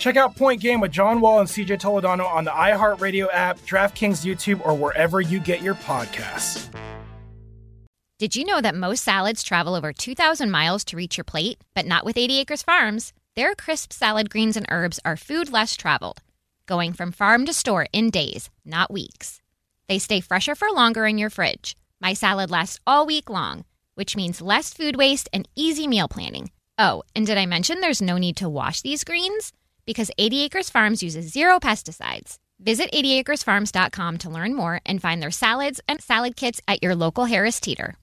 Check out Point Game with John Wall and CJ Toledano on the iHeartRadio app, DraftKings YouTube, or wherever you get your podcasts. Did you know that most salads travel over 2,000 miles to reach your plate? But not with 80 Acres Farms. Their crisp salad greens and herbs are food less traveled, going from farm to store in days, not weeks. They stay fresher for longer in your fridge. My salad lasts all week long, which means less food waste and easy meal planning. Oh, and did I mention there's no need to wash these greens? Because 80 Acres Farms uses zero pesticides. Visit 80acresfarms.com to learn more and find their salads and salad kits at your local Harris Teeter.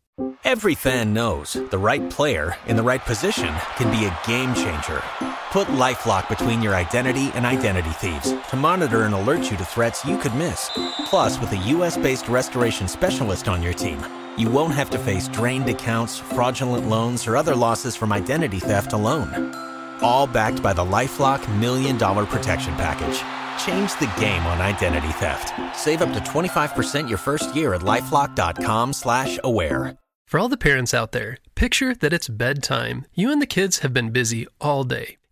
Every fan knows the right player in the right position can be a game changer. Put LifeLock between your identity and identity thieves to monitor and alert you to threats you could miss. Plus, with a U.S.-based restoration specialist on your team, you won't have to face drained accounts, fraudulent loans, or other losses from identity theft alone all backed by the LifeLock Million Dollar Protection Package. Change the game on identity theft. Save up to 25% your first year at LifeLock.com slash aware. For all the parents out there, picture that it's bedtime. You and the kids have been busy all day.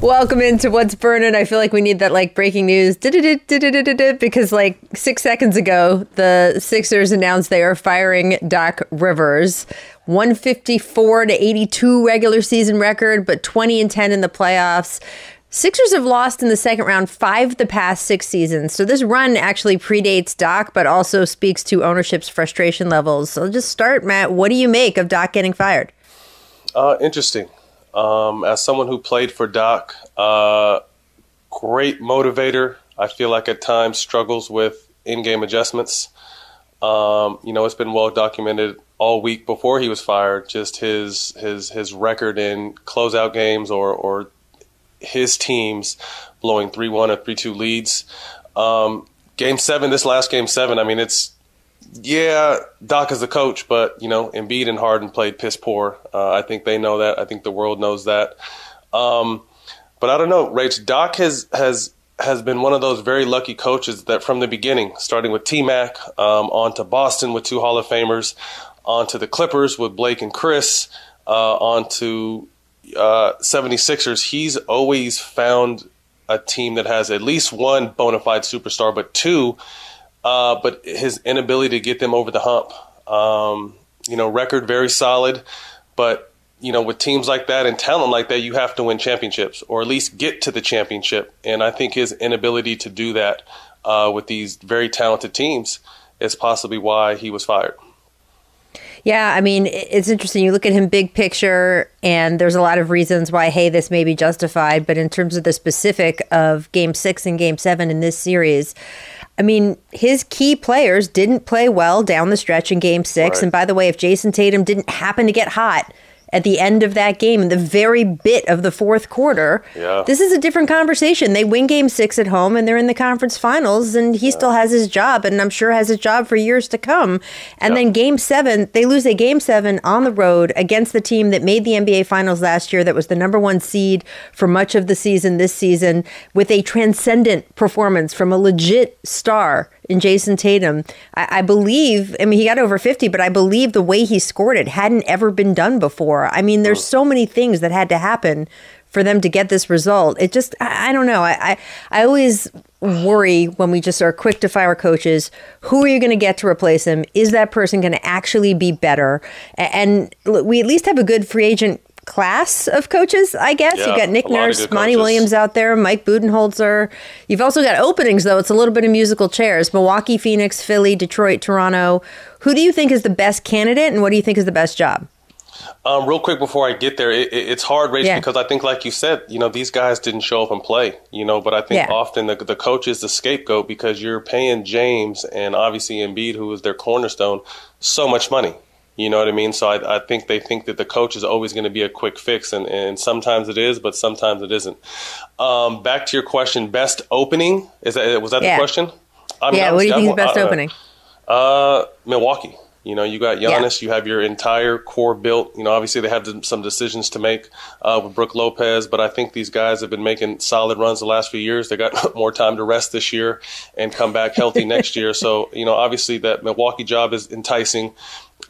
Welcome into What's Burning. I feel like we need that like breaking news because like six seconds ago, the Sixers announced they are firing Doc Rivers. 154 to 82 regular season record, but 20 and 10 in the playoffs. Sixers have lost in the second round five the past six seasons. So this run actually predates Doc, but also speaks to ownership's frustration levels. So just start, Matt. What do you make of Doc getting fired? Uh, interesting. Um, as someone who played for Doc, uh, great motivator. I feel like at times struggles with in-game adjustments. Um, you know, it's been well documented all week before he was fired. Just his his his record in closeout games or or his teams blowing three one or three two leads. Um, game seven, this last game seven. I mean, it's yeah, Doc is the coach, but you know, Embiid and Harden played piss poor. Uh, I think they know that. I think the world knows that. Um, but I don't know, Rach. Doc has has has been one of those very lucky coaches that from the beginning, starting with T Mac, um, on to Boston with two Hall of Famers, on to the Clippers with Blake and Chris, uh, on to uh, 76ers. He's always found a team that has at least one bona fide superstar, but two uh, but his inability to get them over the hump. Um, you know, record very solid, but you know, with teams like that and talent like that, you have to win championships or at least get to the championship. And I think his inability to do that uh, with these very talented teams is possibly why he was fired. Yeah, I mean, it's interesting. You look at him big picture, and there's a lot of reasons why, hey, this may be justified. But in terms of the specific of game six and game seven in this series, I mean, his key players didn't play well down the stretch in game six. Right. And by the way, if Jayson Tatum didn't happen to get hot, at the end of that game, in the very bit of the fourth quarter. Yeah. This is a different conversation. They win game six at home and they're in the conference finals, and he yeah. still has his job, and I'm sure has his job for years to come. And yeah. then game seven, they lose a game seven on the road against the team that made the NBA finals last year, that was the number one seed for much of the season this season, with a transcendent performance from a legit star in Jayson Tatum. I, I, believe, I mean, he got over 50, but I believe the way he scored it hadn't ever been done before. I mean, there's so many things that had to happen for them to get this result. It just, I, I don't know. I, I, I always worry when we just are quick to fire coaches. Who are you going to get to replace him? Is that person going to actually be better? And we at least have a good free agent class of coaches, I guess. Yeah, You've got Nick Nurse, Monty. Williams out there, Mike Budenholzer. You've also got openings, though. It's a little bit of musical chairs Milwaukee, Phoenix, Philly, Detroit, Toronto. Who do you think is the best candidate, and what do you think is the best job? Um, real quick before I get there, it, it, it's hard, Rach, Yeah. because I think, like you said, you know, these guys didn't show up and play, you know, but I think Yeah. often the, the coach is the scapegoat because you're paying James and obviously Embiid, who is their cornerstone, so much money. You know what I mean? So I, I think they think that the coach is always going to be a quick fix, and, and sometimes it is, but sometimes it isn't. Um, back to your question, best opening is that was that Yeah. the question? I yeah, what do you think is I- best I- opening? uh, Milwaukee. You know, you got Yeah. Giannis, you have your entire core built. You know, obviously they have some decisions to make uh, with Brook Lopez, but I think these guys have been making solid runs the last few years. They got more time to rest this year and come back healthy next year. So, you know, obviously that Milwaukee job is enticing.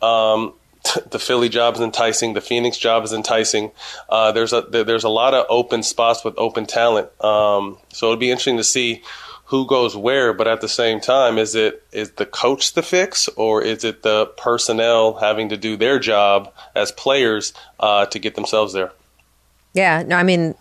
Um, the Philly job is enticing. The Phoenix job is enticing. Uh, there's a there- there's a lot of open spots with open talent. Um, so it'll be interesting to see who goes where. But at the same time, is it is the coach the fix, or is it the personnel having to do their job as players uh, to get themselves there? Yeah, no, I mean,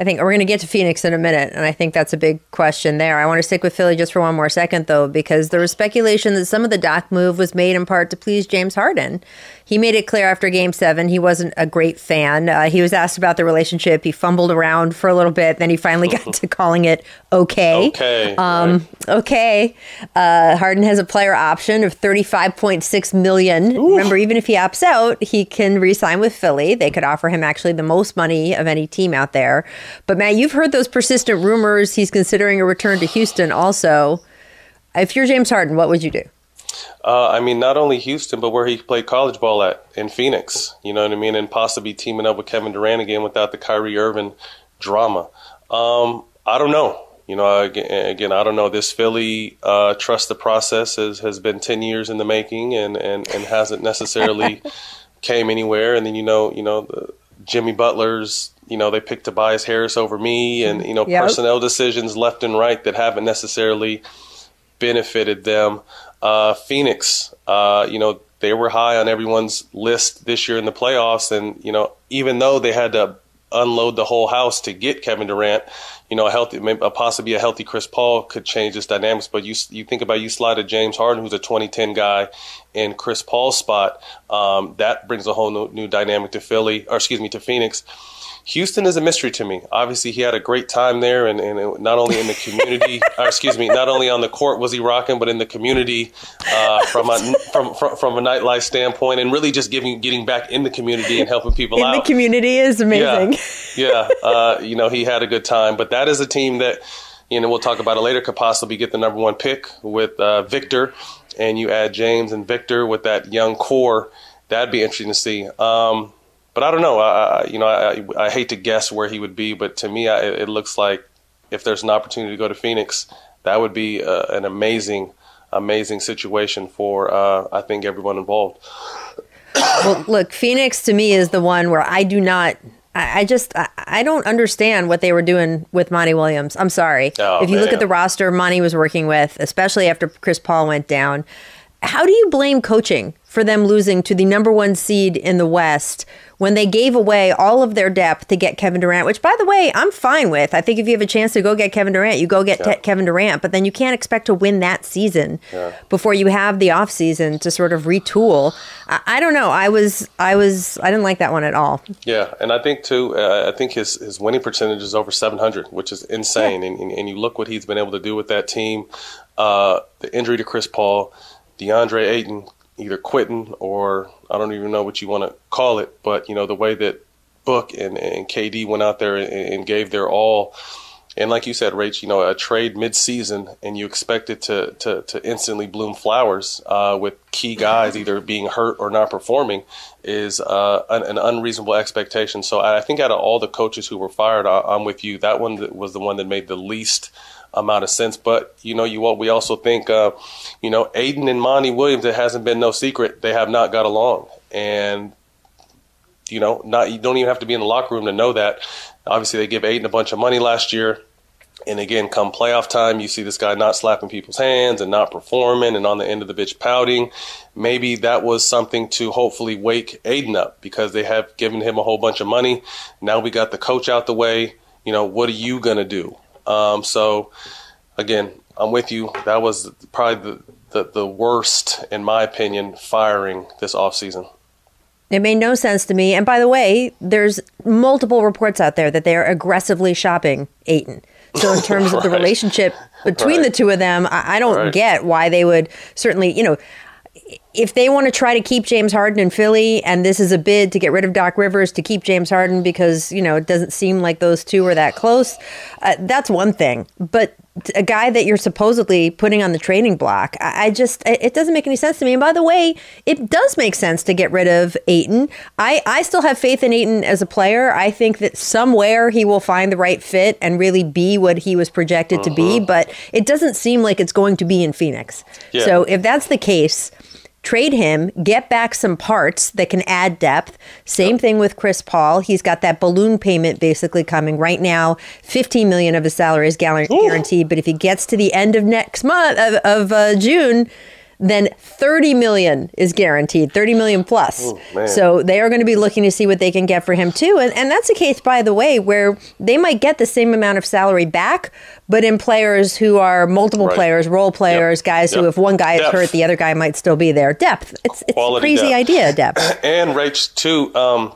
I think we're going to get to Phoenix in a minute, and I think that's a big question there. I want to stick with Philly just for one more second, though, because there was speculation that some of the Doc move was made in part to please James Harden. He made it clear after Game Seven he wasn't a great fan. Uh, he was asked about the relationship. He fumbled around for a little bit, then he finally got to calling it okay. Okay, Um, okay. Uh, Harden has a player option of thirty-five point six million. Remember, even if he opts out, he can re-sign with Philly. They could offer him actually the most money of any team out there. But Matt, you've heard those persistent rumors. He's considering a return to Houston. Also, if you're James Harden, what would you do? Uh, I mean, not only Houston, but where he played college ball at in Phoenix. You know what I mean? And possibly teaming up with Kevin Durant again without the Kyrie Irving drama. Um, I don't know. You know, again, I don't know. This Philly uh, trust the process has, has been ten years in the making, and, and, and hasn't necessarily came anywhere. And then you know, you know, the Jimmy Butler's. You know, they picked Tobias Harris over me, and you know, Yep. personnel decisions left and right that haven't necessarily benefited them. Uh, Phoenix, uh, you know, they were high on everyone's list this year in the playoffs, and you know, even though they had to unload the whole house to get Kevin Durant, you know, a healthy, a possibly a healthy Chris Paul could change this dynamics. But you you think about you slide a James Harden, who's a 2010 guy, in Chris Paul's spot, um, that brings a whole new, new dynamic to Philly, or excuse me, to Phoenix. Houston is a mystery to me. Obviously, he had a great time there, and, and it- not only in the community, or excuse me, not only on the court was he rocking, but in the community uh, from, a, from from from a nightlife standpoint, and really just giving getting back in the community and helping people In out. the community is amazing. Yeah, yeah. Uh, you know, he had a good time, but that is a team that you know we'll talk about it later. Could possibly get the number one pick with uh, Victor, and you add James and Victor with that young core. That'd be interesting to see. Um, but I don't know. I, I you know I, I hate to guess where he would be, but to me, I, it looks like if there's an opportunity to go to Phoenix, that would be uh, an amazing, amazing situation for uh, I think everyone involved. well, look, Phoenix to me is the one where I do not. I I just I, I don't understand what they were doing with Monty Williams. I'm sorry. Oh, if you look at the roster Monty was working with, especially after Chris Paul went down, how do you blame coaching for them losing to the number one seed in the West when they gave away all of their depth to get Kevin Durant? Which, by the way, I'm fine with. I think if you have a chance to go get Kevin Durant, you go get Yeah. Te- Kevin Durant. But then you can't expect to win that season before you have the offseason to sort of retool. I, I don't know. I was I was I didn't like that one at all. Yeah, and I think too. Uh, I think his his winning percentage is over 700, which is insane. And, and and you look what he's been able to do with that team. Uh, the injury to Chris Paul, Deandre Ayton either quitting or I don't even know what you want to call it, but you know the way that Book and, and KD went out there and, and gave their all. And like you said, Rach, you know, a trade mid-season, and you expect it to to, to instantly bloom flowers uh, with key guys either being hurt or not performing is uh, an, an unreasonable expectation. So I think out of all the coaches who were fired, I, I'm with you. That one was the one that made the least amount of sense. But you know, you what we also think, uh, you know, Ayton and Monty Williams. It hasn't been no secret they have not got along, and you know, not you don't even have to be in the locker room to know that. Obviously, they give Ayton a bunch of money last year. And again, come playoff time, you see this guy not slapping people's hands and not performing and on the end of the bitch pouting. Maybe that was something to hopefully wake Ayton up because they have given him a whole bunch of money. Now we got the coach out the way. You know, what are you going to do? Um, so, again, I'm with you. That was probably the, the, the worst, in my opinion, firing this offseason. It made no sense to me. And by the way, there's multiple reports out there that they are aggressively shopping Ayton. So in terms right. of the relationship between right. the two of them, I, I don't right. get why they would certainly, you know, if they want to try to keep James Harden in Philly, and this is a bid to get rid of Doc Rivers to keep James Harden because you know it doesn't seem like those two are that close, uh, that's one thing. But a guy that you're supposedly putting on the trading block, I, I just it doesn't make any sense to me. And by the way, it does make sense to get rid of Ayton. I I still have faith in Ayton as a player. I think that somewhere he will find the right fit and really be what he was projected uh-huh. to be. Uh-huh. But it doesn't seem like it's going to be in Phoenix. Yeah. So if that's the case trade him, get back some parts that can add depth. Same thing with Chris Paul. He's got that balloon payment basically coming right now. 15 million of his salary is guaranteed, Ooh. but if he gets to the end of next month of, of uh, June, then 30 million is guaranteed 30 million plus oh, so they are going to be looking to see what they can get for him too and, and that's a case by the way where they might get the same amount of salary back but in players who are multiple right. players role players yep. guys yep. who if one guy depth. is hurt the other guy might still be there depth it's, it's a crazy depth. idea depth and rates too um,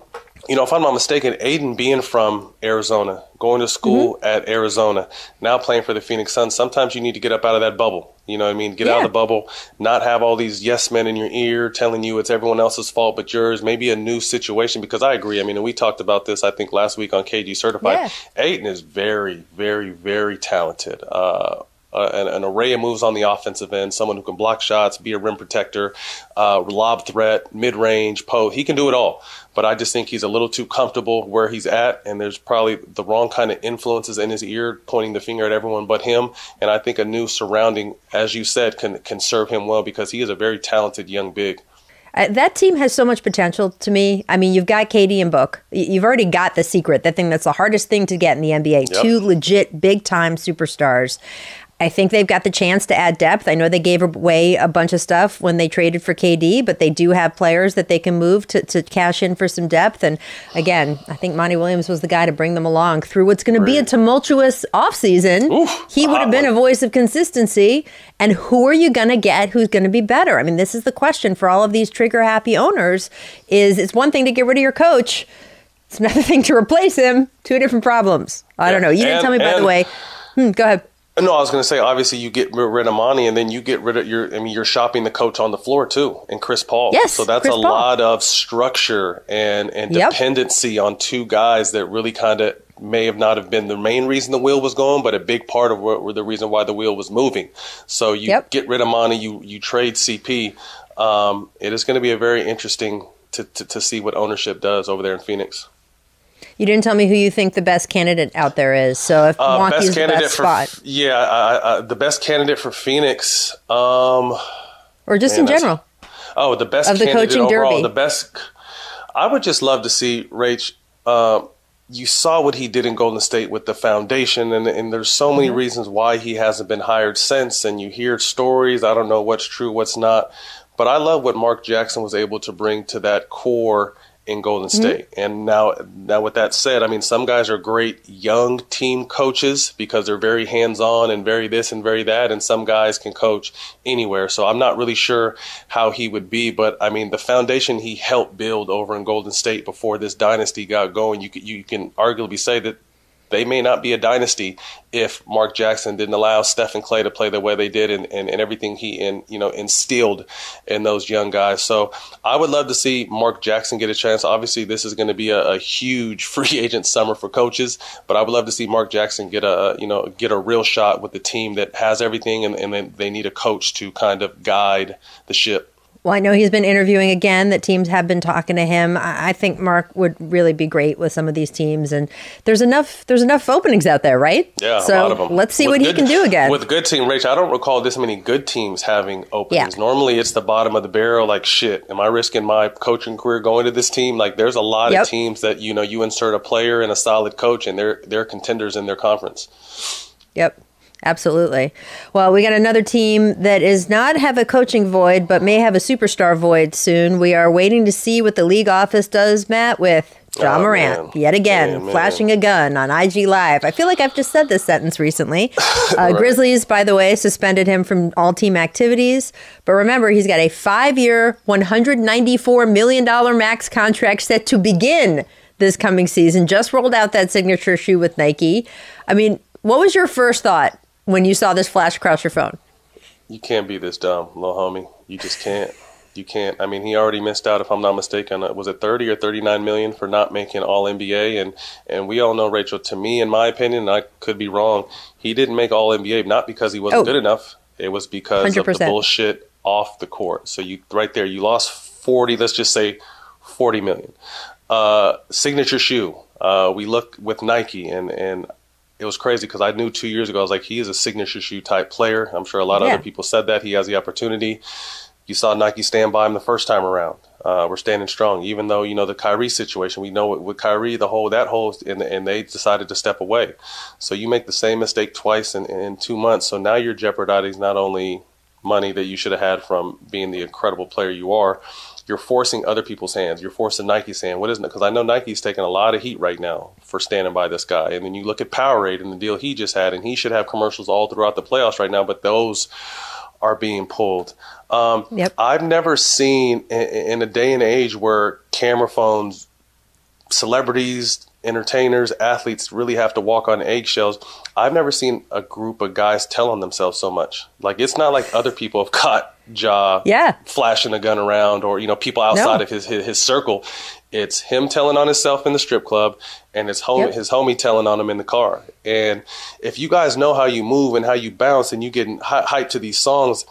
you know, if I'm not mistaken, Ayton being from Arizona, going to school mm-hmm. at Arizona, now playing for the Phoenix Suns, sometimes you need to get up out of that bubble. You know what I mean? Get yeah. out of the bubble, not have all these yes men in your ear telling you it's everyone else's fault but yours. Maybe a new situation because I agree. I mean, we talked about this, I think, last week on KG Certified. Yeah. Ayton is very, very, very talented. Uh, uh, an, an, array of moves on the offensive end, someone who can block shots, be a rim protector, uh, lob threat, mid range, post. He can do it all. But I just think he's a little too comfortable where he's at, and there's probably the wrong kind of influences in his ear, pointing the finger at everyone but him. And I think a new surrounding, as you said, can can serve him well because he is a very talented young big. Uh, that team has so much potential to me. I mean, you've got KD and Book. You've already got the secret, the thing that's the hardest thing to get in the NBA. Yep. Two legit big time superstars. I think they've got the chance to add depth. I know they gave away a bunch of stuff when they traded for KD, but they do have players that they can move to, to cash in for some depth. And again, I think Monty Williams was the guy to bring them along through what's going to be a tumultuous offseason. Oof, he would have been a voice of consistency. And who are you going to get who's going to be better? I mean, this is the question for all of these trigger happy owners is it's one thing to get rid of your coach. It's another thing to replace him. Two different problems. I yeah. don't know. You didn't and, tell me, by the way. Hmm, go ahead. No, I was going to say obviously you get rid of Monty, and then you get rid of your. I mean, you're shopping the coach on the floor too, and Chris Paul. Yes, so that's Chris a Paul. lot of structure and and yep. dependency on two guys that really kind of may have not have been the main reason the wheel was going, but a big part of what were the reason why the wheel was moving. So you yep. get rid of Monty, you you trade CP. Um, it is going to be a very interesting to, to, to see what ownership does over there in Phoenix. You didn't tell me who you think the best candidate out there is. So if uh, Milwaukee is the best for, spot, yeah, I, I, the best candidate for Phoenix, um, or just man, in general. Oh, the best of the coaching overall, derby. The best. I would just love to see Rach. Uh, you saw what he did in Golden State with the foundation, and, and there's so many mm-hmm. reasons why he hasn't been hired since. And you hear stories. I don't know what's true, what's not. But I love what Mark Jackson was able to bring to that core in Golden mm-hmm. State. Mm-hmm. And now, now with that said, I mean, some guys are great young team coaches because they're very hands on and very this and very that. And some guys can coach anywhere. So I'm not really sure how he would be, but I mean, the foundation he helped build over in Golden State before this dynasty got going, you can, you can arguably say that they may not be a dynasty if Mark Jackson didn't allow Steph and Klay to play the way they did and, and, and everything he in, you know instilled in those young guys. So I would love to see Mark Jackson get a chance. Obviously, this is going to be a, a, huge free agent summer for coaches, but I would love to see Mark Jackson get a you know get a real shot with the team that has everything and, and they need a coach to kind of guide the ship. Well, I know he's been interviewing again, that teams have been talking to him. I think Mark would really be great with some of these teams. And there's enough there's enough openings out there, right? Yeah, so let's see with what good, he can do again. With good team, Rach, I don't recall this many good teams having openings. Yeah. Normally it's the bottom of the barrel, like shit, am I risking my coaching career going to this team? Like there's a lot yep. of teams that, you know, you insert a player and a solid coach and they're they're contenders in their conference. Yep. Absolutely. Well, we got another team that is not have a coaching void, but may have a superstar void soon. We are waiting to see what the league office does, Matt, with Ja Oh, Morant man. yet again, Man, man. flashing a gun on IG Live. I feel like I've just said this sentence recently. Uh, Grizzlies, by the way, suspended him from all team activities. But remember, he's got a five year, $194 million max contract set to begin this coming season. Just rolled out that signature shoe with Nike. I mean, what was your first thought when you saw this flash across your phone? You can't be this dumb, little homie. You just can't. You can't. I mean, he already missed out, if I'm not mistaken. uh, Was it 30 or 39 million for not making All NBA? And and we all know, Rachel. To me, in my opinion, I could be wrong. He didn't make All NBA not because he wasn't Oh. good enough. It was because of the bullshit off the court. So you right there, you lost 40. Let's just say 40 million. Uh, signature shoe. Uh, we look with Nike, and and it was crazy because I knew two years ago I was like, he is a signature shoe type player. I'm sure a lot of Yeah. other people said that he has the opportunity. You saw Nike stand by him the first time around. Uh, we're standing strong, even though you know the Kyrie situation. We know with, with Kyrie, the whole that whole, and, and they decided to step away. So you make the same mistake twice in, in two months. So now you're jeopardizing not only money that you should have had from being the incredible player you are, you're forcing other people's hands. You're forcing Nike's hand. What is it? Because I know Nike's taking a lot of heat right now for standing by this guy. And then you look at Powerade and the deal he just had, and he should have commercials all throughout the playoffs right now, but those are being pulled. Um, Yep. I've never seen in, in a day and age where camera phones, celebrities, entertainers, athletes really have to walk on eggshells. I've never seen a group of guys telling themselves so much. Like it's not like other people have caught Ja Yeah. flashing a gun around or you know people outside No. of his, his his circle. It's him telling on himself in the strip club and his home Yep. his homie telling on him in the car. And if you guys know how you move and how you bounce and you get hy- hyped to these songs,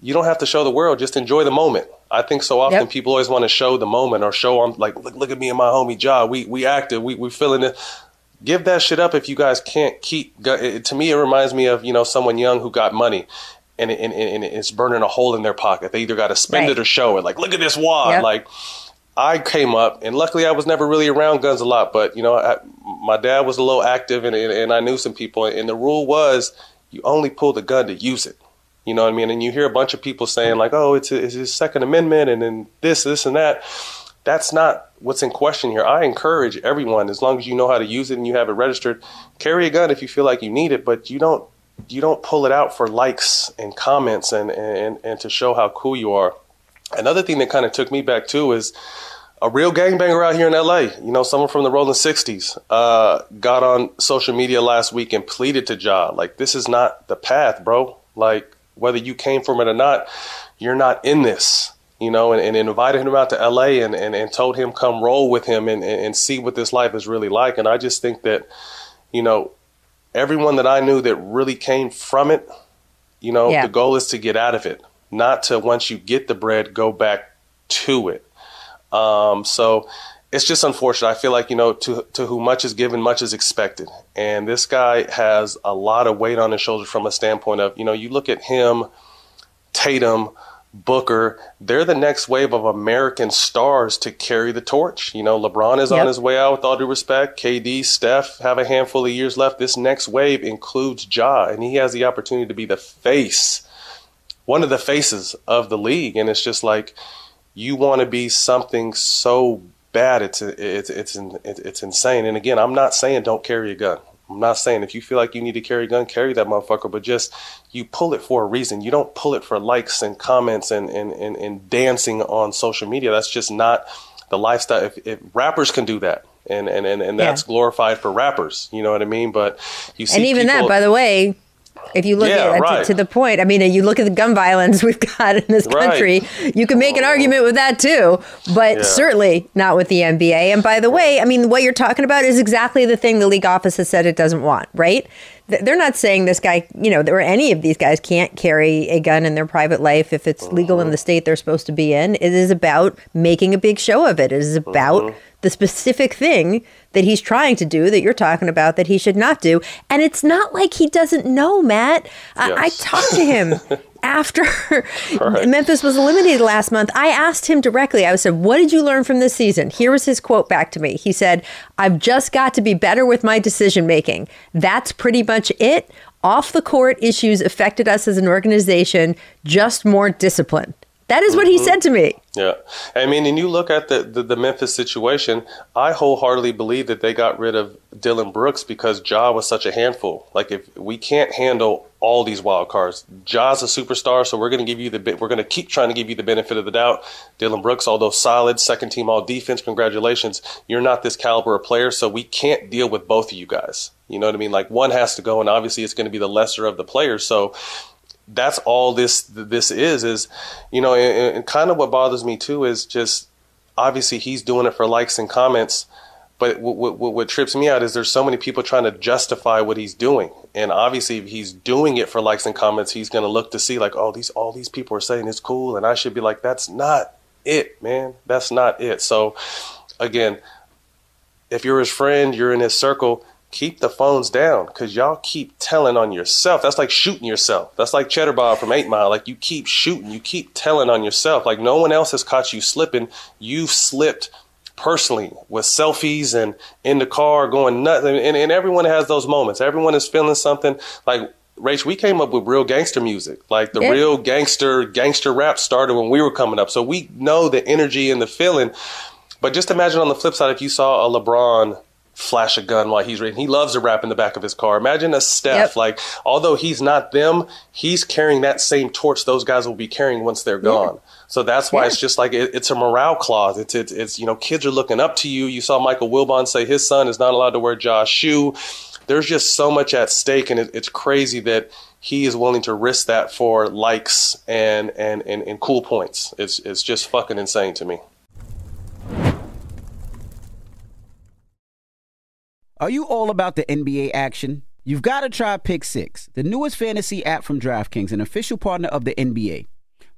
you don't have to show the world. Just enjoy the moment. I think so often Yep. people always want to show the moment or show I'm like look look at me and my homie Ja. We we active. We we feeling it. Give that shit up if you guys can't keep. it- To me, it reminds me of you know someone young who got money. And, and, and it's burning a hole in their pocket. They either got to spend Right. it or show it. Like, look at this wad. Yep. Like, I came up, and luckily I was never really around guns a lot. But you know, I, my dad was a little active, and, and and I knew some people. And the rule was, you only pull the gun to use it. You know what I mean? And you hear a bunch of people saying like, "Oh, it's it's his Second Amendment," and then this, this, and that. That's not what's in question here. I encourage everyone, as long as you know how to use it and you have it registered, carry a gun if you feel like you need it, but you don't you don't pull it out for likes and comments and and, and to show how cool you are. Another thing that kind of took me back too is a real gangbanger out here in LA. You know, someone from the Rolling 60s uh, got on social media last week and pleaded to Ja, like, this is not the path, bro. Like, whether you came from it or not, you're not in this. You know, and, and invited him out to LA and, and, and told him come roll with him and, and, and see what this life is really like. And I just think that, you know, everyone that I knew that really came from it, you know, Yeah. the goal is to get out of it, not to once you get the bread, go back to it. Um, so it's just unfortunate. I feel like you know, to to who much is given, much is expected, and this guy has a lot of weight on his shoulders from a standpoint of you know, you look at him, Tatum. Booker, they're the next wave of American stars to carry the torch. You know, LeBron is Yep. on his way out with all due respect. KD, Steph have a handful of years left. This next wave includes Ja, and he has the opportunity to be the face, one of the faces of the league. And it's just like, you want to be something so bad it's it's it's it's it's insane. And again i'm not saying don't carry a gun. I'm not saying if you feel like you need to carry a gun carry that motherfucker but just you pull it for a reason. You don't pull it for likes and comments and and and, and dancing on social media. That's just not the lifestyle. If, if rappers can do that and and and, and Yeah. that's glorified for rappers you know what i mean? But you see and even that, by the way, if you look Yeah, at right. to, to the point, I mean, you look at the gun violence we've got in this Right. country. You can make an oh, argument with that too, but Yeah. certainly not with the NBA. And by the way, I mean, what you're talking about is exactly the thing the league office has said it doesn't want, right? They're not saying this guy, you know, or any of these guys can't carry a gun in their private life if it's legal in uh-huh. the state they're supposed to be in. It is about making a big show of it. It is about mm-hmm. The specific thing that he's trying to do that you're talking about that he should not do. And it's not like he doesn't know, Matt. I, I talked to him after Right. Memphis was eliminated last month. I asked him directly, I said, What did you learn from this season? Here was his quote back to me. He said, I've just got to be better with my decision making. That's pretty much it. Off the court issues affected us as an organization, just more discipline. That is what he said to me. Mm-hmm. Yeah. I mean, and you look at the, the, the, Memphis situation, I wholeheartedly believe that they got rid of Dillon Brooks because Ja was such a handful. Like, if we can't handle all these wild cards, Ja's a superstar, so we're going to give you the bit, we're going to keep trying to give you the benefit of the doubt. Dillon Brooks, although solid, second team all defense, congratulations. You're not this caliber of player, so we can't deal with both of you guys. You know what I mean? Like, one has to go, and obviously it's going to be the lesser of the players. So, that's all this this is is you know and, and, kind of what bothers me too is just obviously he's doing it for likes and comments but what, what, what, trips me out is there's so many people trying to justify what he's doing. And obviously if he's doing it for likes and comments he's going to look to see like oh these all these people are saying it's cool and i should be like that's not it man. That's not it. So again if you're his friend you're in his circle keep the phones down because y'all keep telling on yourself. That's like shooting yourself. That's like Cheddar Bob from Eight Mile. Like you keep shooting, you keep telling on yourself. Like no one else has caught you slipping. You've slipped personally with selfies and in the car going nuts. And, and, and everyone has those moments. Everyone is feeling something. Like Rach, we came up with real gangster music. Like the yeah. real gangster gangster rap started when we were coming up. So we know the energy and the feeling. But just imagine on the flip side if you saw a LeBron flash a gun while he's reading. He loves to rap in the back of his car. Imagine a Steph, yep. like, although he's not them, he's carrying that same torch those guys will be carrying once they're gone. Yeah. So that's why yeah. it's just like it, it's a morale clause. It's, it's it's you know kids are looking up to you. You saw Michael Wilbon say his son is not allowed to wear Ja's shoe. There's just so much at stake, and it, it's crazy that he is willing to risk that for likes and and and, and cool points. It's it's just fucking insane to me. Are you all about the NBA action? You've got to try Pick Six, the newest fantasy app from DraftKings, an official partner of the NBA.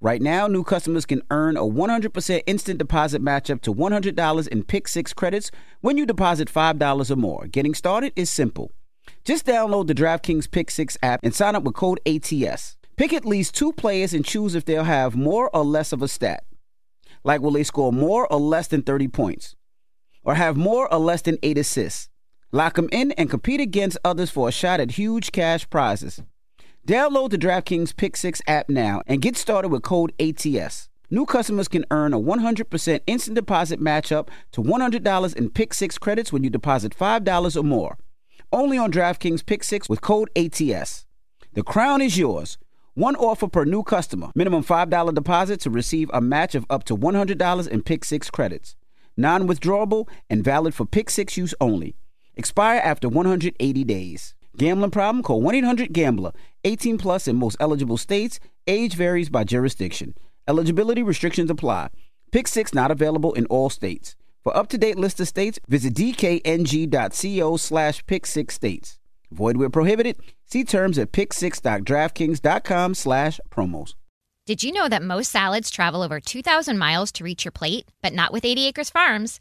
Right now, new customers can earn a 100% instant deposit matchup to $100 in Pick Six credits when you deposit $5 or more. Getting started is simple. Just download the DraftKings Pick Six app and sign up with code ATS. Pick at least two players and choose if they'll have more or less of a stat. Like, will they score more or less than 30 points? Or have more or less than 8 assists? Lock them in and compete against others for a shot at huge cash prizes. Download the DraftKings Pick 6 app now and get started with code ATS. New customers can earn a 100% instant deposit matchup to $100 in Pick 6 credits when you deposit $5 or more. Only on DraftKings Pick 6 with code ATS. The crown is yours. One offer per new customer. Minimum $5 deposit to receive a match of up to $100 in Pick 6 credits. Non withdrawable and valid for Pick 6 use only. Expire after 180 days. Gambling problem? Call 1 800 Gambler. 18 plus in most eligible states. Age varies by jurisdiction. Eligibility restrictions apply. Pick six not available in all states. For up to date list of states, visit dkng.co slash pick six states. Void where prohibited. See terms at pick6.draftkings.com slash promos. Did you know that most salads travel over 2,000 miles to reach your plate, but not with 80 Acres Farms?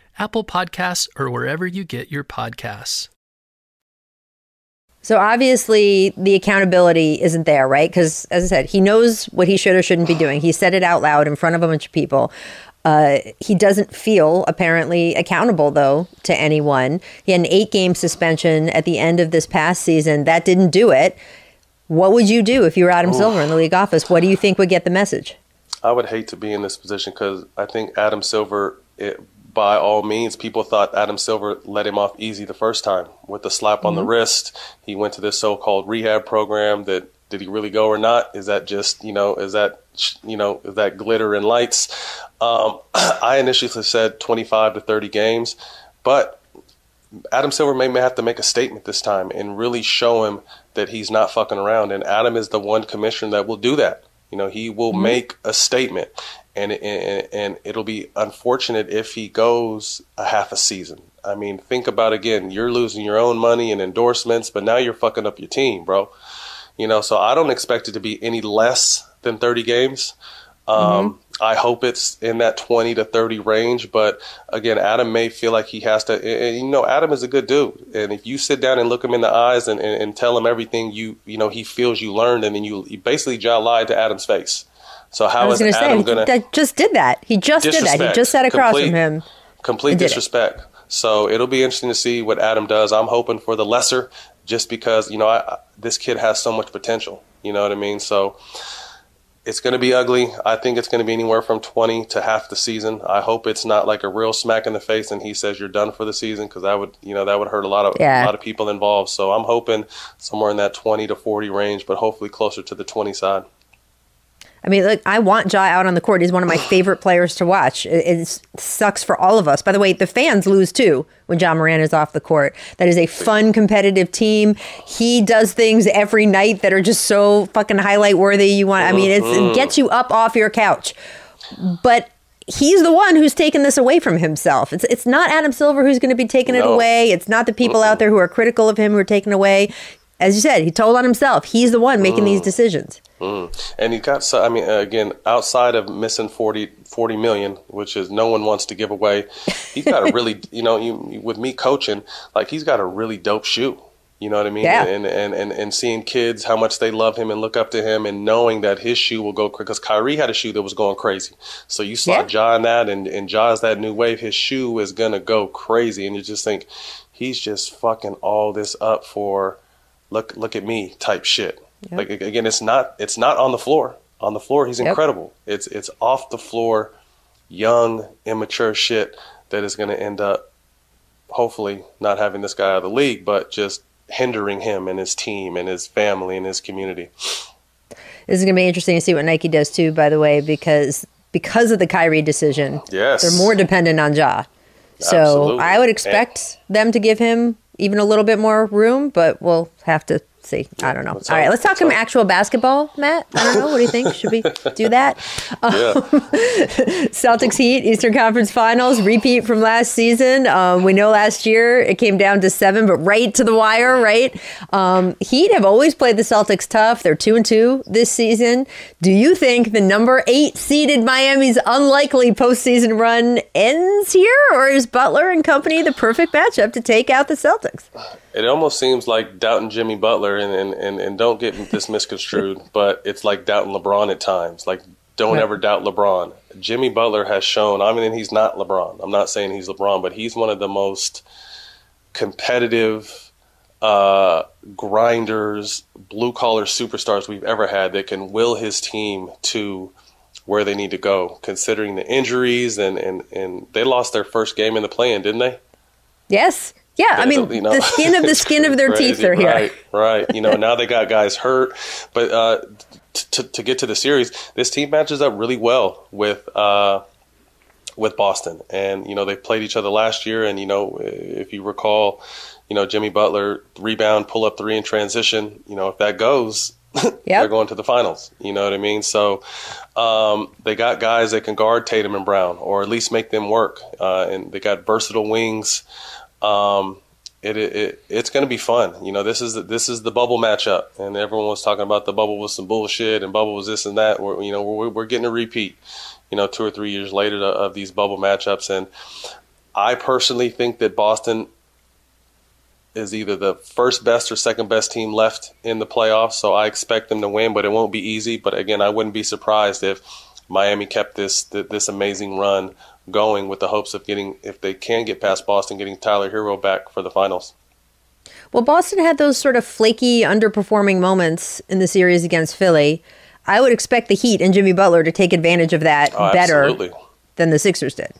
Apple Podcasts, or wherever you get your podcasts. So obviously the accountability isn't there, right? Because as I said, he knows what he should or shouldn't be doing. He said it out loud in front of a bunch of people. Uh, he doesn't feel apparently accountable though to anyone. He had an eight game suspension at the end of this past season. That didn't do it. What would you do if you were Adam Silver in the league office? What do you think would get the message? I would hate to be in this position because I think Adam Silver, it, by all means, people thought Adam Silver let him off easy the first time with the slap mm-hmm. on the mm-hmm. wrist. He went to this so-called rehab program. That did he really go or not? Is that just you know? Is that you know? Is that glitter and lights? Um, I initially said 25 to 30 games, but Adam Silver may, may have to make a statement this time and really show him that he's not fucking around. And Adam is the one commissioner that will do that. You know, he will mm-hmm. make a statement, and, and and it'll be unfortunate if he goes a half a season. I mean, think about again, you're losing your own money and endorsements, but now you're fucking up your team, bro. You know, so I don't expect it to be any less than 30 games. Um, mm-hmm. I hope it's in that 20 to 30 range. But again, Adam may feel like he has to. And, you know, Adam is a good dude, and if you sit down and look him in the eyes and, and, and tell him everything you you know he feels you learned, and then you, you basically just lied to Adam's face. So how is gonna Adam going to? Just did that. He just did that. He just sat across complete, from him. Complete disrespect. So it'll be interesting to see what Adam does. I'm hoping for the lesser, just because you know I, this kid has so much potential. You know what I mean? So it's going to be ugly. I think it's going to be anywhere from 20 to half the season. I hope it's not like a real smack in the face and he says you're done for the season because that would, you know, that would hurt a lot of yeah. a lot of people involved. So I'm hoping somewhere in that 20 to 40 range, but hopefully closer to the 20 side. I mean, look, I want Ja out on the court. He's one of my favorite players to watch. It, it, sucks for all of us. By the way, the fans lose too when Ja Morant is off the court. That is a fun, competitive team. He does things every night that are just so fucking highlight worthy. You want, I mean, it mm-hmm. gets you up off your couch. But he's the one who's taken this away from himself. It's it's not Adam Silver who's going to be taking no. it away. It's not the people out there who are critical of him who are taking away. As you said, he told on himself. He's the one making mm. these decisions. Mm. And he got so I mean again outside of missing 40, 40 million, which is no one wants to give away. He's got a really you know you, with me coaching like he's got a really dope shoe. You know what I mean? Yeah. And, and, and, and seeing kids, how much they love him and look up to him and knowing that his shoe will go crazy. Because Kyrie had a shoe that was going crazy. So you saw yeah. Ja in that and, and Ja's that new wave. His shoe is going to go crazy. And you just think he's just fucking all this up for look, look at me type shit. Yep. Like again, it's not it's not on the floor. On the floor, he's incredible. Yep. It's it's off the floor, young, immature shit that is going to end up, hopefully, not having this guy out of the league, but just hindering him and his team and his family and his community. This is going to be interesting to see what Nike does too. By the way, because because of the Kyrie decision, yes, they're more dependent on Ja. So Absolutely. I would expect and, them to give him even a little bit more room, but we'll have to see. I don't know. All right, let's talk some actual basketball, Matt. I don't know. What do you think? Should we do that? Um, Celtics Heat Eastern Conference Finals repeat from last season. Um, we know last year it came down to seven, but right to the wire. Right. Um, Heat have always played the Celtics tough. They're two and two this season. Do you think the number eight seeded Miami's unlikely postseason run ends here, or is Butler and company the perfect matchup to take out the Celtics? It almost seems like doubting Jimmy Butler, and, and, and, and don't get this misconstrued, but it's like doubting LeBron at times. Like, don't ever doubt LeBron. Jimmy Butler has shown, I mean, he's not LeBron. I'm not saying he's LeBron, but he's one of the most competitive uh, grinders, blue collar superstars we've ever had that can will his team to where they need to go, considering the injuries and, and, and they lost their first game in the play-in, didn't they? Yes. Yeah, I mean, you know, the skin of the skin of their crazy. teeth are here. Right, right. You know, now they got guys hurt, but uh, to to get to the series, this team matches up really well with uh, with Boston, and you know they played each other last year, and you know if you recall, you know Jimmy Butler rebound, pull up three in transition. You know if that goes, yep. they're going to the finals. You know what I mean? So um, they got guys that can guard Tatum and Brown, or at least make them work, uh, and they got versatile wings. Um, it, it it's going to be fun. You know, this is the, this is the bubble matchup, and everyone was talking about the bubble was some bullshit, and bubble was this and that. We're, you know, we're, we're getting a repeat. You know, two or three years later of these bubble matchups, and I personally think that Boston is either the first best or second best team left in the playoffs. So I expect them to win, but it won't be easy. But again, I wouldn't be surprised if Miami kept this this amazing run going with the hopes of getting, if they can get past Boston, getting Tyler Herro back for the finals. Well, Boston had those sort of flaky, underperforming moments in the series against Philly. I would expect the Heat and Jimmy Butler to take advantage of that oh, better than the Sixers did.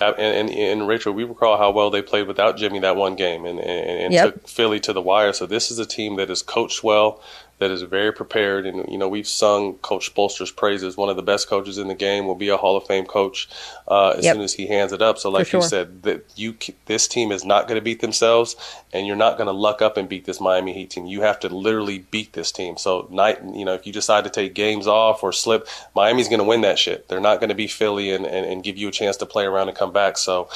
Uh, and, and, and, Rachel, we recall how well they played without Jimmy that one game and, and, and yep. took Philly to the wire. So this is a team that is coached well that is very prepared. And, you know, we've sung Coach Spoelstra's praises. One of the best coaches in the game will be a Hall of Fame coach uh, as yep. soon as he hands it up. So, like sure. you said, that you this team is not going to beat themselves, and you're not going to luck up and beat this Miami Heat team. You have to literally beat this team. So, night, you know, if you decide to take games off or slip, Miami's going to win that shit. They're not going to be Philly and, and, and give you a chance to play around and come back. So,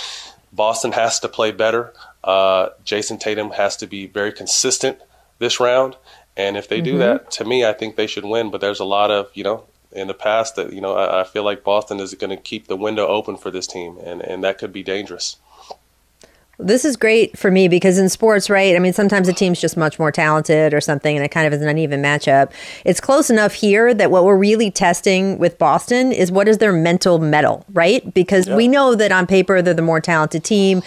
Boston has to play better. Uh, Jayson Tatum has to be very consistent this round. And if they mm-hmm. do that, to me, I think they should win. But there's a lot of, you know, in the past that, you know, I, I feel like Boston is going to keep the window open for this team, and, and that could be dangerous. This is great for me because in sports, right? I mean, sometimes a team's just much more talented or something, and it kind of is an uneven matchup. It's close enough here that what we're really testing with Boston is what is their mental metal, right? Because yeah. we know that on paper they're the more talented team.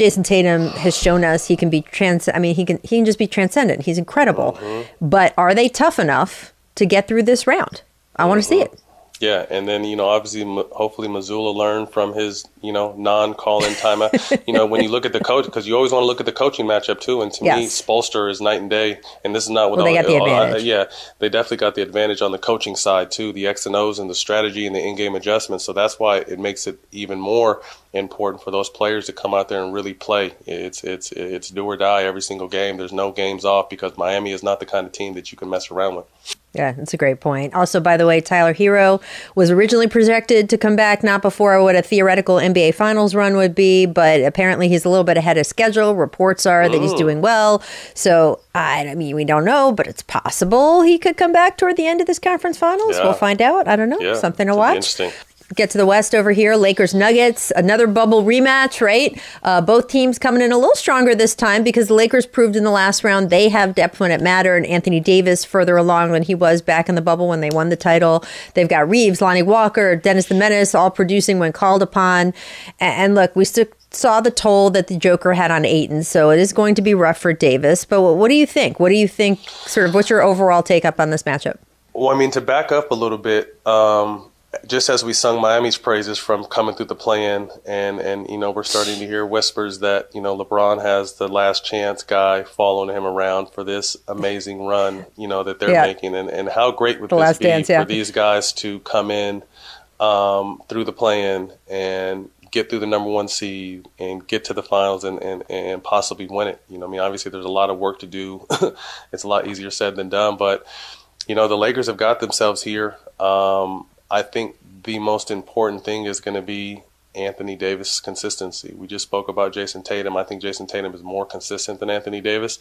Jayson Tatum has shown us he can be trans. I mean, he can he can just be transcendent. He's incredible. Mm-hmm. But are they tough enough to get through this round? I mm-hmm. want to see it. Yeah, and then you know, obviously, hopefully, Mazzulla learned from his you know non-call-in timeout. you know, when you look at the coach, because you always want to look at the coaching matchup too. And to yes. me, Spoelstra is night and day. And this is not what well, they got the uh, advantage. Yeah, they definitely got the advantage on the coaching side too, the X and O's and the strategy and the in-game adjustments. So that's why it makes it even more important for those players to come out there and really play. It's it's it's do or die every single game. There's no games off because Miami is not the kind of team that you can mess around with. Yeah, that's a great point. Also, by the way, Tyler Herro was originally projected to come back not before what a theoretical NBA Finals run would be, but apparently he's a little bit ahead of schedule. Reports are that he's doing well. So, I mean, we don't know, but it's possible he could come back toward the end of this conference finals. Yeah. We'll find out. I don't know. Yeah, Something to watch. Interesting get to the West over here. Lakers Nuggets, another bubble rematch, right? Uh, both teams coming in a little stronger this time because the Lakers proved in the last round they have depth when it mattered. And Anthony Davis further along than he was back in the bubble when they won the title. They've got Reaves, Lonnie Walker, Dennis the Menace all producing when called upon. And, look, we still saw the toll that the Joker had on Ayton, so it is going to be rough for Davis. But what do you think? What do you think? Sort of, what's your overall take up on this matchup? Well, I mean, to back up a little bit, um, just as we sung Miami's praises from coming through the play-in, and and you know we're starting to hear whispers that you know LeBron has the last chance guy following him around for this amazing run, you know that they're yeah. making, and and how great would the this be dance, yeah. for these guys to come in um, through the play-in and get through the number one seed and get to the finals and, and, and possibly win it. You know, I mean, obviously there's a lot of work to do. it's a lot easier said than done, but you know the Lakers have got themselves here. Um, I think the most important thing is going to be Anthony Davis' consistency. We just spoke about Jayson Tatum. I think Jayson Tatum is more consistent than Anthony Davis,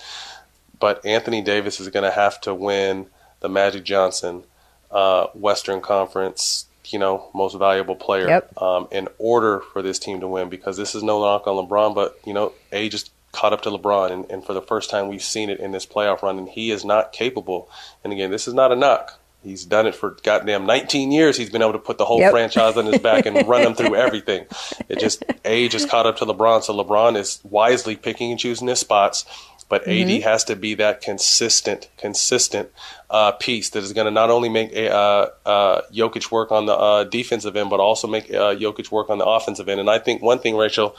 but Anthony Davis is going to have to win the Magic Johnson uh, Western Conference, you know, most valuable player yep. um, in order for this team to win. Because this is no knock on LeBron, but you know, age is caught up to LeBron, and, and for the first time we've seen it in this playoff run, and he is not capable. And again, this is not a knock. He's done it for goddamn 19 years. He's been able to put the whole yep. franchise on his back and run them through everything. It just age has caught up to LeBron, so LeBron is wisely picking and choosing his spots. but Mm-hmm. AD has to be that consistent, consistent uh, piece that is going to not only make a, uh, uh, Jokic work on the uh, defensive end, but also make uh, Jokic work on the offensive end. And I think one thing, Rachel,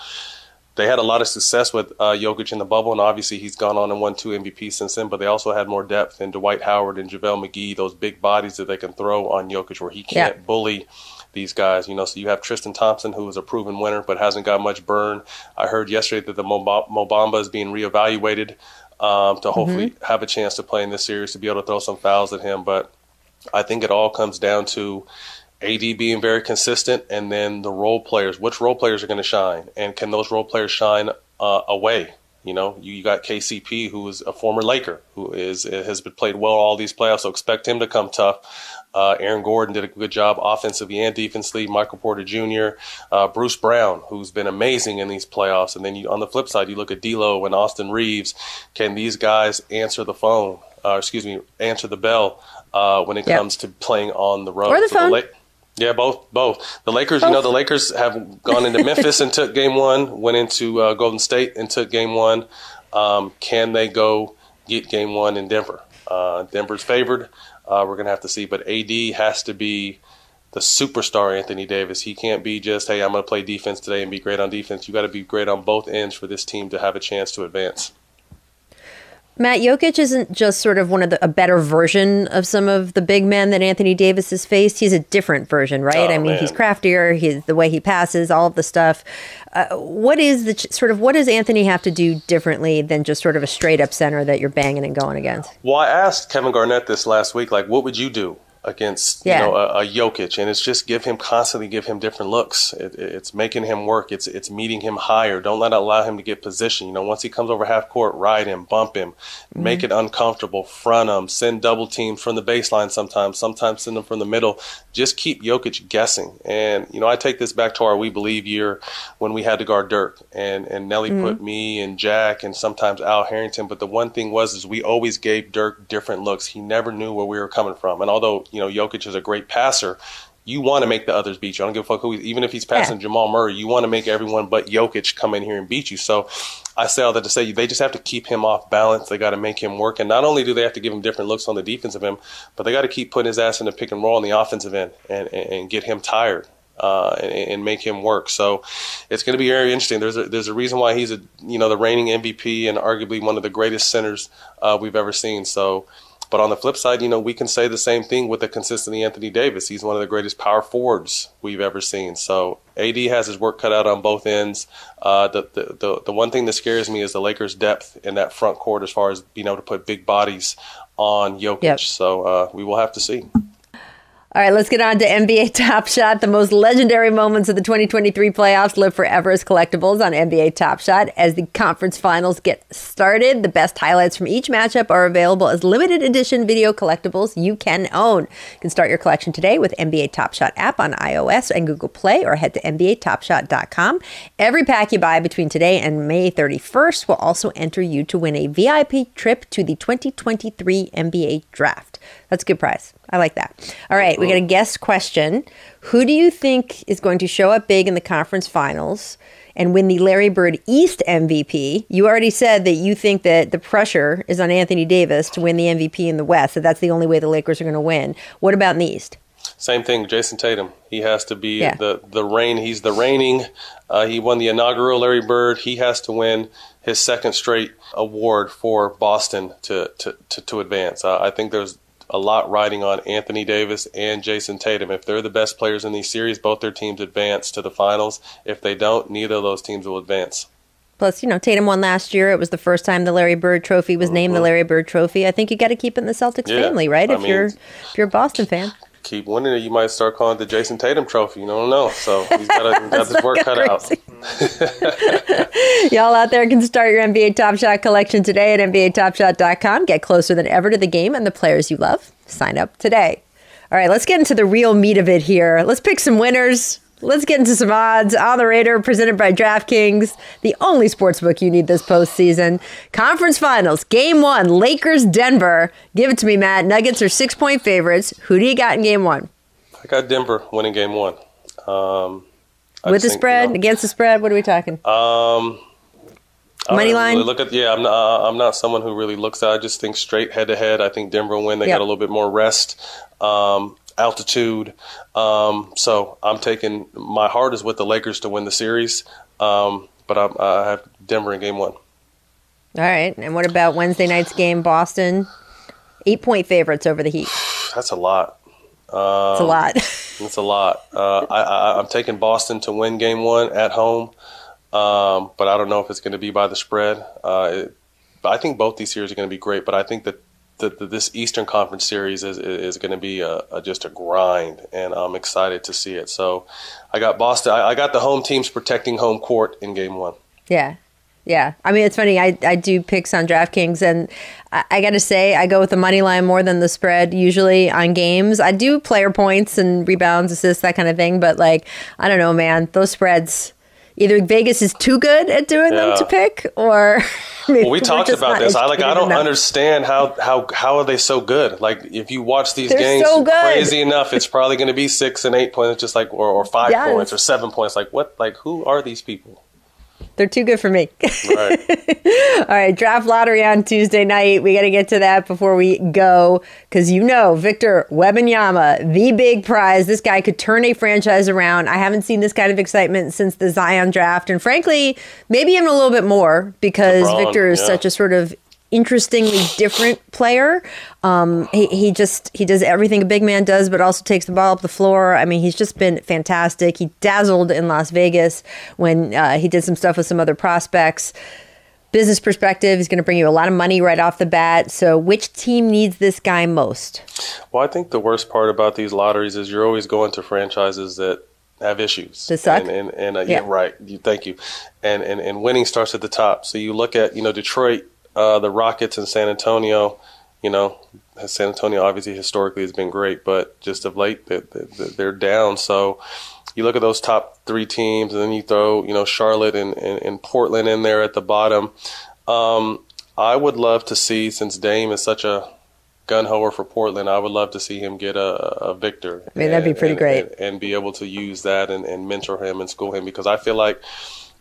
they had a lot of success with uh, Jokic in the bubble, and obviously he's gone on and won two MVPs since then. But they also had more depth in Dwight Howard and JaVale McGee, those big bodies that they can throw on Jokic, where he can't Yeah. bully these guys. You know, so you have Tristan Thompson, who is a proven winner but hasn't got much burn. I heard yesterday that the Mo Bamba is being reevaluated um, to hopefully have a chance to play in this series to be able to throw some fouls at him. But I think it all comes down to AD being very consistent, and then the role players. Which role players are going to shine, and can those role players shine uh, away? You know, you, you got KCP, who is a former Laker, who is has been played well all these playoffs, so expect him to come tough. Uh, Aaron Gordon did a good job offensively and defensively. Michael Porter Jr., uh, Bruce Brown, who's been amazing in these playoffs. And then you, on the flip side, you look at D'Lo and Austin Reaves. Can these guys answer the phone? Uh, excuse me, answer the bell uh, when it Yep. comes to playing on the road? Or the phone. La- yeah, both, both. The Lakers, you know, the Lakers have gone into Memphis and took game one, went into uh, Golden State and took game one. Um, can they go get game one in Denver? Uh, Denver's favored. Uh, we're going to have to see. But AD has to be the superstar Anthony Davis. He can't be just, hey, I'm going to play defense today and be great on defense. You got to be great on both ends for this team to have a chance to advance. Matt Jokic isn't just sort of one of the a better version of some of the big men that Anthony Davis has faced. He's a different version, right? Oh, I mean, man. he's craftier. He's the way he passes, all of the stuff. Uh, what is the sort of what does Anthony have to do differently than just sort of a straight up center that you're banging and going against? Well, I asked Kevin Garnett this last week, like, what would you do against Yeah. you know a, a Jokic? And it's just give him constantly give him different looks. It, it's making him work. It's it's meeting him higher. Don't let allow him to get position. You know, once he comes over half court, ride him, bump him, mm-hmm. make it uncomfortable, front him, send double teams from the baseline. Sometimes, sometimes send them from the middle. Just keep Jokic guessing. And you know, I take this back to our We Believe year when we had to guard Dirk and and Nellie mm-hmm. put me and Jack and sometimes Al Harrington. But the one thing was is we always gave Dirk different looks. He never knew where we were coming from. And although you know Jokic is a great passer, you want to make the others beat you. I don't give a fuck who. Even if he's passing Yeah. Jamal Murray, you want to make everyone but Jokic come in here and beat you. So I say all that to say they just have to keep him off balance. They got to make him work. And not only do they have to give him different looks on the defensive end, but they got to keep putting his ass in the pick and roll on the offensive end and, and, and get him tired. Uh, and, and make him work. So it's going to be very interesting. There's a, there's a reason why he's a you know the reigning MVP and arguably one of the greatest centers uh, we've ever seen. So, but on the flip side, you know we can say the same thing with the consistently Anthony Davis. He's one of the greatest power forwards we've ever seen. So AD has his work cut out on both ends. Uh, the, the the the one thing that scares me is the Lakers' depth in that front court as far as being able to put big bodies on Jokic. Yep. So uh, we will have to see. All right, let's get on to NBA Top Shot. The most legendary moments of the 2023 playoffs live forever as collectibles on NBA Top Shot. As the conference finals get started, the best highlights from each matchup are available as limited edition video collectibles you can own. You can start your collection today with NBA Top Shot app on iOS and Google Play or head to NBATopShot.com. Every pack you buy between today and May 31st will also enter you to win a VIP trip to the 2023 NBA Draft. That's a good prize. I like that. All right, we got a guest question. Who do you think is going to show up big in the conference finals and win the Larry Bird East MVP? You already said that you think that the pressure is on Anthony Davis to win the MVP in the West, that that's the only way the Lakers are going to win. What about in the East? Same thing, Jayson Tatum. He has to be Yeah. the the reign. He's the reigning. Uh, he won the inaugural Larry Bird. He has to win his second straight award for Boston to to to, to advance. Uh, I think there's a lot riding on Anthony Davis and Jayson Tatum. If they're the best players in these series, both their teams advance to the finals. If they don't, neither of those teams will advance. Plus, you know, Tatum won last year. It was the first time the Larry Bird Trophy was named the mm-hmm. Larry Bird Trophy. I think you got to keep it in the Celtics Yeah, family, right? I If mean- you're if you're a Boston fan. Keep winning it, you might start calling it the Jayson Tatum Trophy. You don't know. So he's got, he's got his work cut out. Y'all out there can start your NBA Top Shot collection today at NBATopShot.com. Get closer than ever to the game and the players you love. Sign up today. All right, let's get into the real meat of it here. Let's pick some winners. Let's get into some odds on the Raider, presented by DraftKings, the only sportsbook you need this postseason. Conference Finals, Game One, Lakers, Denver. Give it to me, Matt. Nuggets are six point favorites. Who do you got in Game One? I got Denver winning game one. Um, With the think, spread, you know, against the spread? What are we talking? Um, Money line? really Look at yeah. I'm not. I'm not someone who really looks at. I just think straight head to head. I think Denver will win. They Yep. got a little bit more rest, um, altitude. Um, so I'm taking my heart is with the Lakers to win the series. Um, but I'm, I have Denver in game one. All right. And what about Wednesday night's game, Boston? Eight point favorites over the Heat. That's a lot. Um, It's a lot. It's a lot. Uh, I, I, I'm taking Boston to win Game One at home, um, but I don't know if it's going to be by the spread. Uh, it, I think both these series are going to be great, but I think that this Eastern Conference series is is going to be a, a, just a grind, and I'm excited to see it. So, I got Boston. I, I got the home teams protecting home court in Game One. Yeah. Yeah. I mean, it's funny. I, I do picks on DraftKings, and I, I got to say, I go with the money line more than the spread usually on games. I do player points and rebounds, assists, that kind of thing. But, like, I don't know, man. Those spreads, either Vegas is too good at doing them to pick, or. maybe Well, we talked about this. I like. I don't enough. understand how how how are they so good? Like if you watch these They're games so crazy enough, it's probably going to be six and eight points, just like or, or five Yes. points or seven points. Like what? Like who are these people? They're too good for me. Right. All right, draft lottery on Tuesday night. We got to get to that before we go because you know Victor Wembanyama, the big prize. This guy could turn a franchise around. I haven't seen this kind of excitement since the Zion draft, and frankly, maybe even a little bit more because LeBron, Victor is yeah. such a sort of interestingly different player. Um, he, he just he does everything a big man does, but also takes the ball up the floor. I mean, he's just been fantastic. He dazzled in Las Vegas when uh, he did some stuff with some other prospects. Business perspective, he's going to bring you a lot of money right off the bat. So, which team needs this guy most? Well, I think the worst part about these lotteries is you're always going to franchises that have issues. That suck? And, and, and uh, Yeah. yeah. right. You, thank you. And, and and winning starts at the top. So you look at you know Detroit, uh, the Rockets, in San Antonio. You know, San Antonio obviously historically has been great, but just of late they, they, they're down. So you look at those top three teams, and then you throw you know Charlotte and, and, and Portland in there at the bottom. Um, I would love to see since Dame is such a gun hoer for Portland, I would love to see him get a, a victor. I mean, that'd be pretty and, great. And, and be able to use that and, and mentor him and school him because I feel like,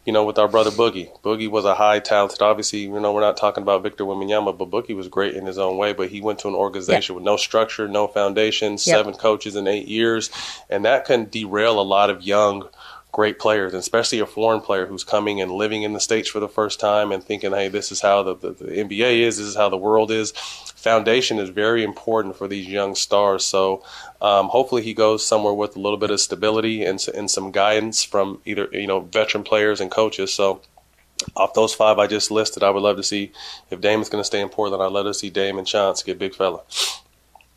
you know, with our brother Boogie, Boogie was a high talented. Obviously, you know, we're not talking about Victor Wembanyama, but Boogie was great in his own way. But he went to an organization with no structure, no foundation, seven coaches in eight years, and that can derail a lot of young great players, especially a foreign player who's coming and living in the States for the first time and thinking, hey, this is how the, the, the NBA is, this is how the world is. Foundation is very important for these young stars. So um, hopefully he goes somewhere with a little bit of stability and, and some guidance from either, you know, veteran players and coaches. So off those five I just listed, I would love to see if Dame is going to stay in Portland. I'd love to see Dame and Chance get big fella.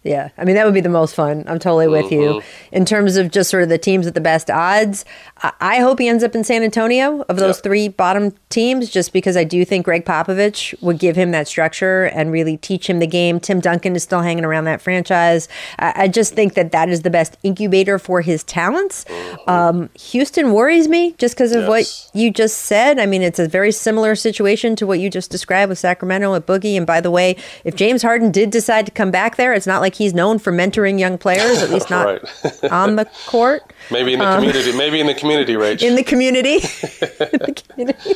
Yeah, I mean that would be the most fun. I'm totally with you. Mm-hmm. In terms of just sort of the teams with the best odds, I, I hope he ends up in San Antonio of those Yep. three bottom teams, just because I do think Gregg Popovich would give him that structure and really teach him the game. Tim Duncan is still hanging around that franchise. I, I just think that that is the best incubator for his talents. Um, Houston worries me just because of Mm-hmm. Yes. what you just said. I mean, it's a very similar situation to what you just described with Sacramento at Boogie. And by the way, if James Harden did decide to come back there, it's not like he's known for mentoring young players, at least not on the court, maybe in the community, maybe in the community, Rach. Um, in the community. in the community.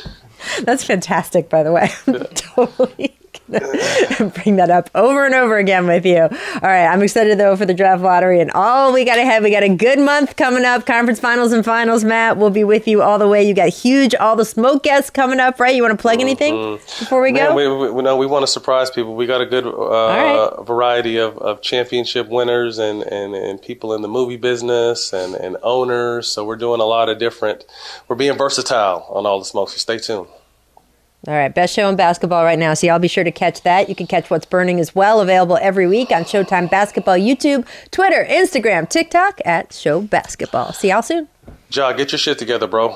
That's fantastic, by the way. Totally bring that up over and over again with you. All right, I'm excited though for the draft lottery and all we got ahead. We got a good month coming up. Conference finals and finals. Matt We'll be with you all the way. You got huge, all the smoke guests coming up, right? You want to plug anything before we Man, go? we, we, no, we want to surprise people. We got a good uh, right. variety of, of championship winners and, and, and people in the movie business and, and owners. So we're doing a lot of different. We're being versatile on all the smoke. So stay tuned. All right, best show in basketball right now. So y'all be sure to catch that. You can catch What's Burning as well, available every week on Showtime Basketball YouTube, Twitter, Instagram, TikTok at Show Basketball. See y'all soon. Ja, get your shit together, bro.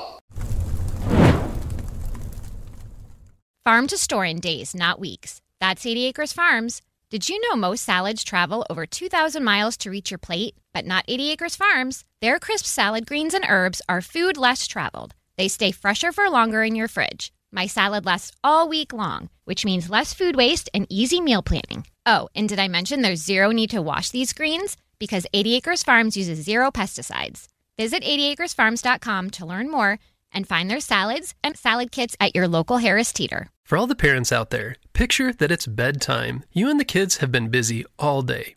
Farm to store in days, not weeks. That's 80 Acres Farms. Did you know most salads travel over 2,000 miles to reach your plate? But not 80 Acres Farms. Their crisp salad greens and herbs are food less traveled. They stay fresher for longer in your fridge. My salad lasts all week long, which means less food waste and easy meal planning. Oh, and did I mention there's zero need to wash these greens? Because 80 Acres Farms uses zero pesticides. Visit 80acresfarms.com to learn more and find their salads and salad kits at your local Harris Teeter. For all the parents out there, picture that it's bedtime. You and the kids have been busy all day.